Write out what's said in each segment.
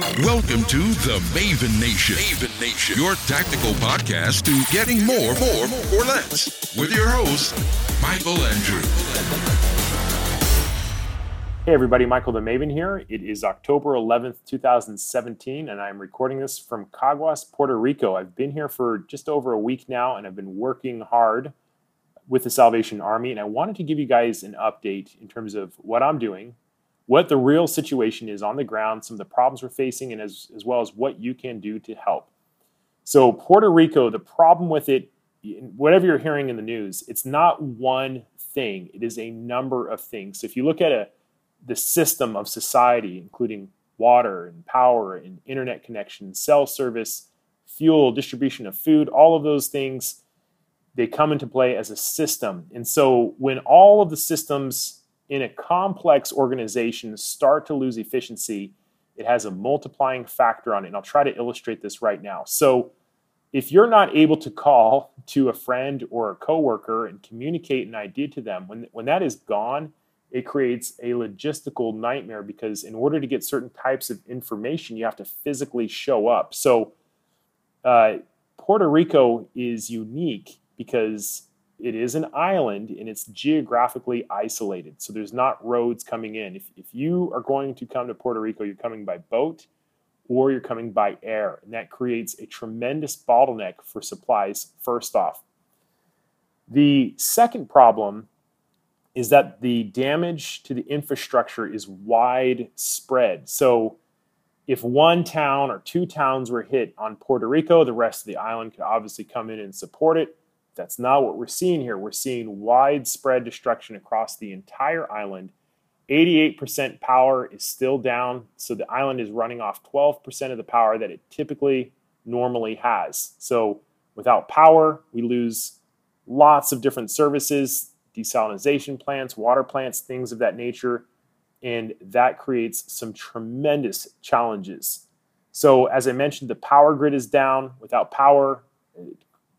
Welcome to the Maven Nation. Maven Nation, your tactical podcast to getting more, more, or less. With your host, Michael Andrew. Hey everybody, Michael the Maven here. It is October 11th, 2017, and I'm recording this from Caguas, Puerto Rico. I've been here for just over a week now, and I've been working hard with the Salvation Army, and I wanted to give you guys an update in terms of what I'm doing, what the real situation is on the ground, some of the problems we're facing, and as, as well as what you can do to help. So, Puerto Rico, the problem with it, whatever you're hearing in the news, it's not one thing, it is a number of things. So, if you look at a, the system of society, including water and power and internet connection, cell service, fuel, distribution of food, all of those things, they come into play as a system. And so, when all of the systems in a complex organization start to lose efficiency, it has a multiplying factor on it. And I'll try to illustrate this right now. So, if you're not able to call to a friend or a coworker and communicate an idea to them, when, when that is gone, it creates a logistical nightmare because in order to get certain types of information, you have to physically show up. So, uh, Puerto Rico is unique because it is an island and it's geographically isolated. So there's not roads coming in. If, if you are going to come to Puerto Rico, you're coming by boat or you're coming by air. And that creates a tremendous bottleneck for supplies, first off. The second problem is that the damage to the infrastructure is widespread. So if one town or two towns were hit on Puerto Rico, the rest of the island could obviously come in and support it that's not what we're seeing here. We're seeing widespread destruction across the entire island. 88% power is still down, so the island is running off 12% of the power that it typically normally has. So without power, we lose lots of different services, desalination plants, water plants, things of that nature, and that creates some tremendous challenges. So as I mentioned, the power grid is down. Without power,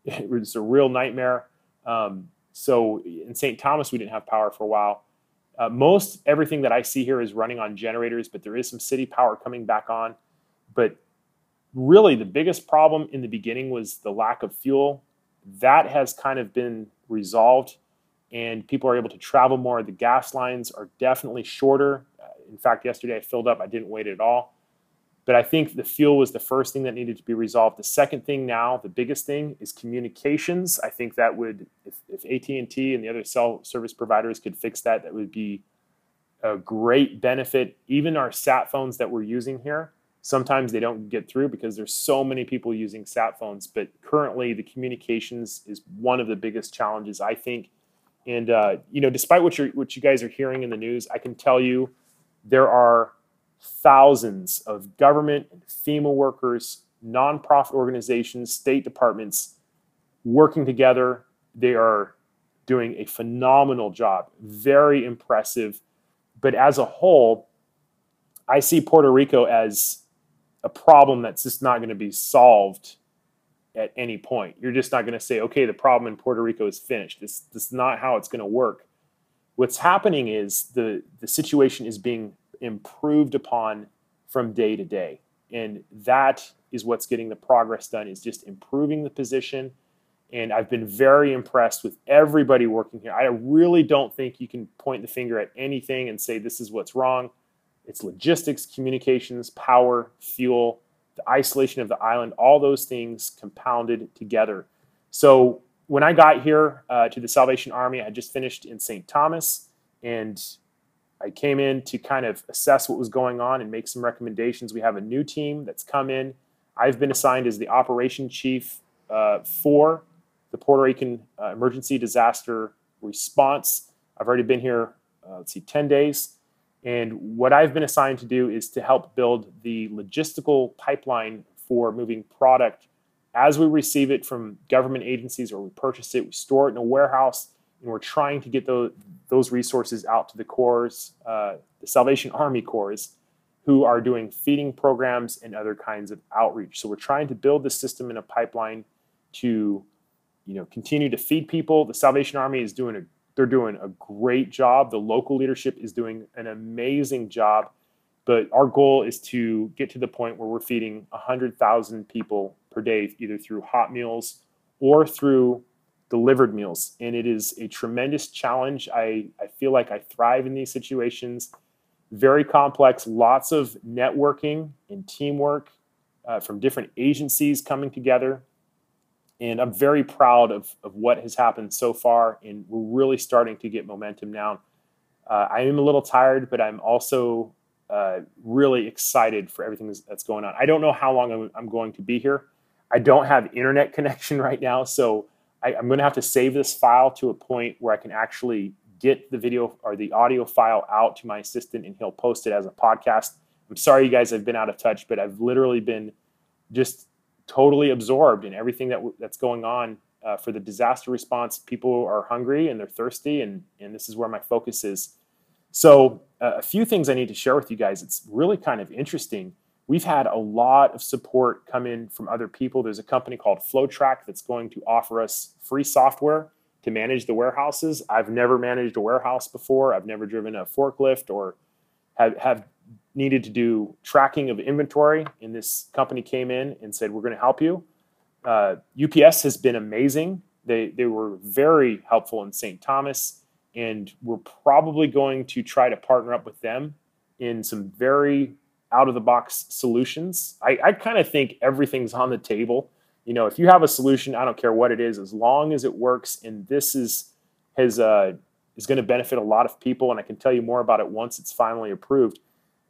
it was a real nightmare. Um, so in St. Thomas, we didn't have power for a while. Uh, most everything that I see here is running on generators, but there is some city power coming back on. But really, the biggest problem in the beginning was the lack of fuel. That has kind of been resolved, and people are able to travel more. The gas lines are definitely shorter. Uh, in fact, yesterday I filled up, I didn't wait at all. But I think the fuel was the first thing that needed to be resolved. The second thing now, the biggest thing, is communications. I think that would, if, if AT&T and the other cell service providers could fix that, that would be a great benefit. Even our sat phones that we're using here, sometimes they don't get through because there's so many people using sat phones. But currently, the communications is one of the biggest challenges, I think. And uh, you know, despite what you what you guys are hearing in the news, I can tell you there are thousands of government and FEMA workers, nonprofit organizations, state departments working together. They are doing a phenomenal job, very impressive. But as a whole, I see Puerto Rico as a problem that's just not going to be solved at any point. You're just not going to say, okay, the problem in Puerto Rico is finished. This, this is not how it's going to work. What's happening is the, the situation is being improved upon from day to day. And that is what's getting the progress done is just improving the position. And I've been very impressed with everybody working here. I really don't think you can point the finger at anything and say this is what's wrong. It's logistics, communications, power, fuel, the isolation of the island, all those things compounded together. So when I got here uh, to the Salvation Army, I just finished in St. Thomas, and I came in to kind of assess what was going on and make some recommendations. We have a new team that's come in. I've been assigned as the operation chief uh, for the Puerto Rican uh, emergency disaster response. I've already been here, uh, let's see, 10 days. And what I've been assigned to do is to help build the logistical pipeline for moving product as we receive it from government agencies or we purchase it, we store it in a warehouse, and we're trying to get those, those resources out to the corps, uh, the Salvation Army corps, who are doing feeding programs and other kinds of outreach. So we're trying to build the system in a pipeline to, you know, continue to feed people. The Salvation Army is doing a they're doing a great job. The local leadership is doing an amazing job. But our goal is to get to the point where we're feeding 100,000 people per day, either through hot meals or through delivered meals. And it is a tremendous challenge. I, I feel like I thrive in these situations. Very complex, lots of networking and teamwork uh, from different agencies coming together. And I'm very proud of, of what has happened so far. And we're really starting to get momentum now. Uh, I am a little tired, but I'm also uh, really excited for everything that's going on. I don't know how long I'm, I'm, going to be here. I don't have internet connection right now, so I, I'm going to have to save this file to a point where I can actually get the video or the audio file out to my assistant, and he'll post it as a podcast. I'm sorry, you guys, I've been out of touch, but I've literally been just totally absorbed in everything that that's going on uh, for the disaster response. People are hungry and they're thirsty, and and this is where my focus is. So, uh, a few things I need to share with you guys. It's really kind of interesting. We've had a lot of support come in from other people. There's a company called Flowtrack that's going to offer us free software to manage the warehouses. I've never managed a warehouse before. I've never driven a forklift or have, have needed to do tracking of inventory. And this company came in and said, We're going to help you. Uh, UPS has been amazing. They, they were very helpful in St. Thomas and we're probably going to try to partner up with them in some very out of the box solutions. I, I kind of think everything's on the table. You know, if you have a solution, I don't care what it is, as long as it works, and this is has uh, is going to benefit a lot of people, and I can tell you more about it once it's finally approved.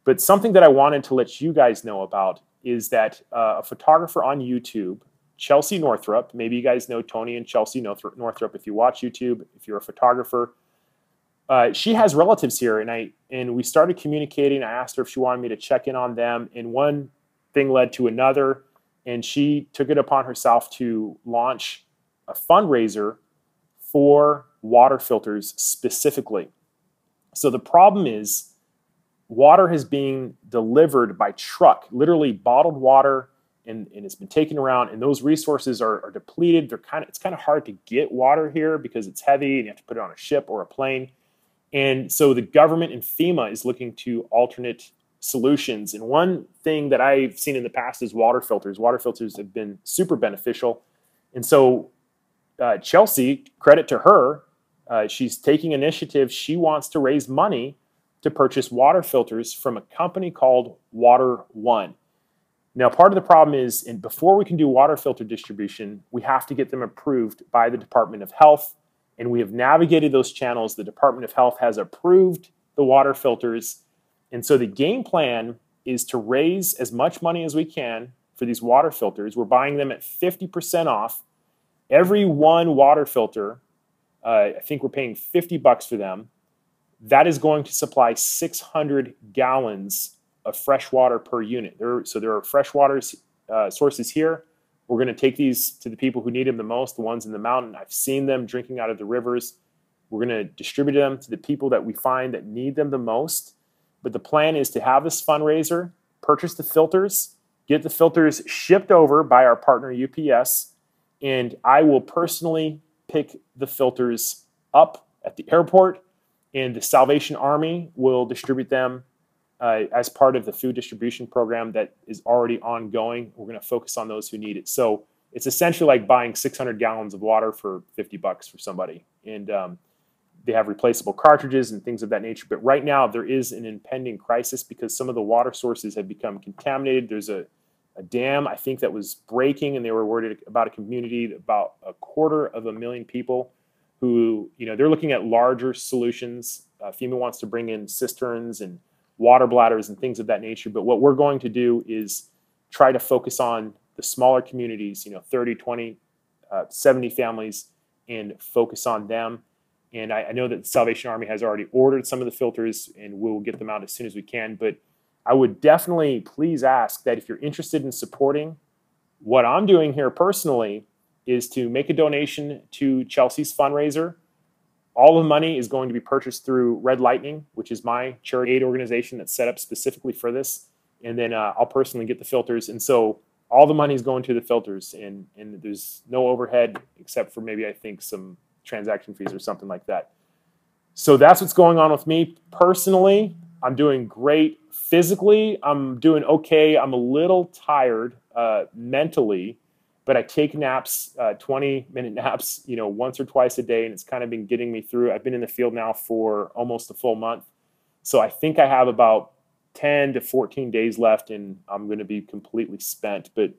But something that I wanted to let you guys know about is that uh, a photographer on YouTube, Chelsea Northrup, maybe you guys know Tony and Chelsea Northrup if you watch YouTube, if you're a photographer, uh, she has relatives here, and I and we started communicating. I asked her if she wanted me to check in on them, and one thing led to another, and she took it upon herself to launch a fundraiser for water filters specifically. So the problem is water is being delivered by truck, literally bottled water, and, and it's been taken around, and those resources are, are depleted. They're kind of it's kind of hard to get water here because it's heavy and you have to put it on a ship or a plane. And so the government and FEMA is looking to alternate solutions. And one thing that I've seen in the past is water filters. Water filters have been super beneficial. And so uh, Chelsea, credit to her, uh, she's taking initiative. She wants to raise money to purchase water filters from a company called Water One. Now, part of the problem is, and before we can do water filter distribution, we have to get them approved by the Department of Health and we have navigated those channels. The Department of Health has approved the water filters. And so the game plan is to raise as much money as we can for these water filters. We're buying them at 50% off. Every one water filter, uh, I think we're paying 50 bucks for them. That is going to supply 600 gallons of fresh water per unit. There, so there are freshwater uh, sources here. We're going to take these to the people who need them the most, the ones in the mountain. I've seen them drinking out of the rivers. We're going to distribute them to the people that we find that need them the most. But the plan is to have this fundraiser, purchase the filters, get the filters shipped over by our partner UPS, and I will personally pick the filters up at the airport, and the Salvation Army will distribute them uh, as part of the food distribution program that is already ongoing. We're going to focus on those who need it. So it's essentially like buying 600 gallons of water for 50 bucks for somebody. And um, they have replaceable cartridges and things of that nature. But right now, there is an impending crisis because some of the water sources have become contaminated. There's a, a dam, I think, that was breaking, and they were worried about a community, about a quarter of a million people who, you know, they're looking at larger solutions. Uh, FEMA wants to bring in cisterns and water bladders and things of that nature. But what we're going to do is try to focus on the smaller communities, you know, 30, 20, uh, 70 families, and focus on them. And I, I, know that the Salvation Army has already ordered some of the filters, and we'll get them out as soon as we can. But I would definitely please ask that if you're interested in supporting what I'm doing here personally, is to make a donation to Chelsea's fundraiser all the money is going to be purchased through Red Lightning, which is my charity aid organization that's set up specifically for this. And then uh, I'll personally get the filters. And so all the money is going to the filters, and, and there's no overhead except for maybe I think some transaction fees or something like that. So that's what's going on with me personally. I'm doing great physically. I'm doing okay. I'm a little tired uh, mentally, but I take naps, uh, 20 minute naps, you know, once or twice a day, and it's kind of been getting me through. I've been in the field now for almost a full month, so I think I have about 10 to 14 days left, and I'm going to be completely spent. But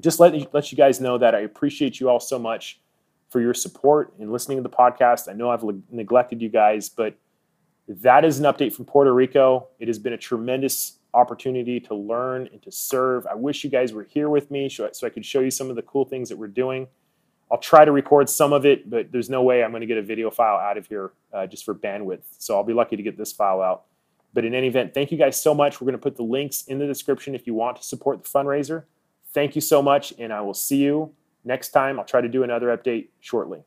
just let let you guys know that I appreciate you all so much for your support and listening to the podcast. I know I've neglected you guys, but that is an update from Puerto Rico. It has been a tremendous opportunity to learn and to serve. I wish you guys were here with me so I could show you some of the cool things that we're doing. I'll try to record some of it, but there's no way I'm going to get a video file out of here uh, just for bandwidth. So I'll be lucky to get this file out. But in any event, thank you guys so much. We're going to put the links in the description if you want to support the fundraiser. Thank you so much, and I will see you next time. I'll try to do another update shortly.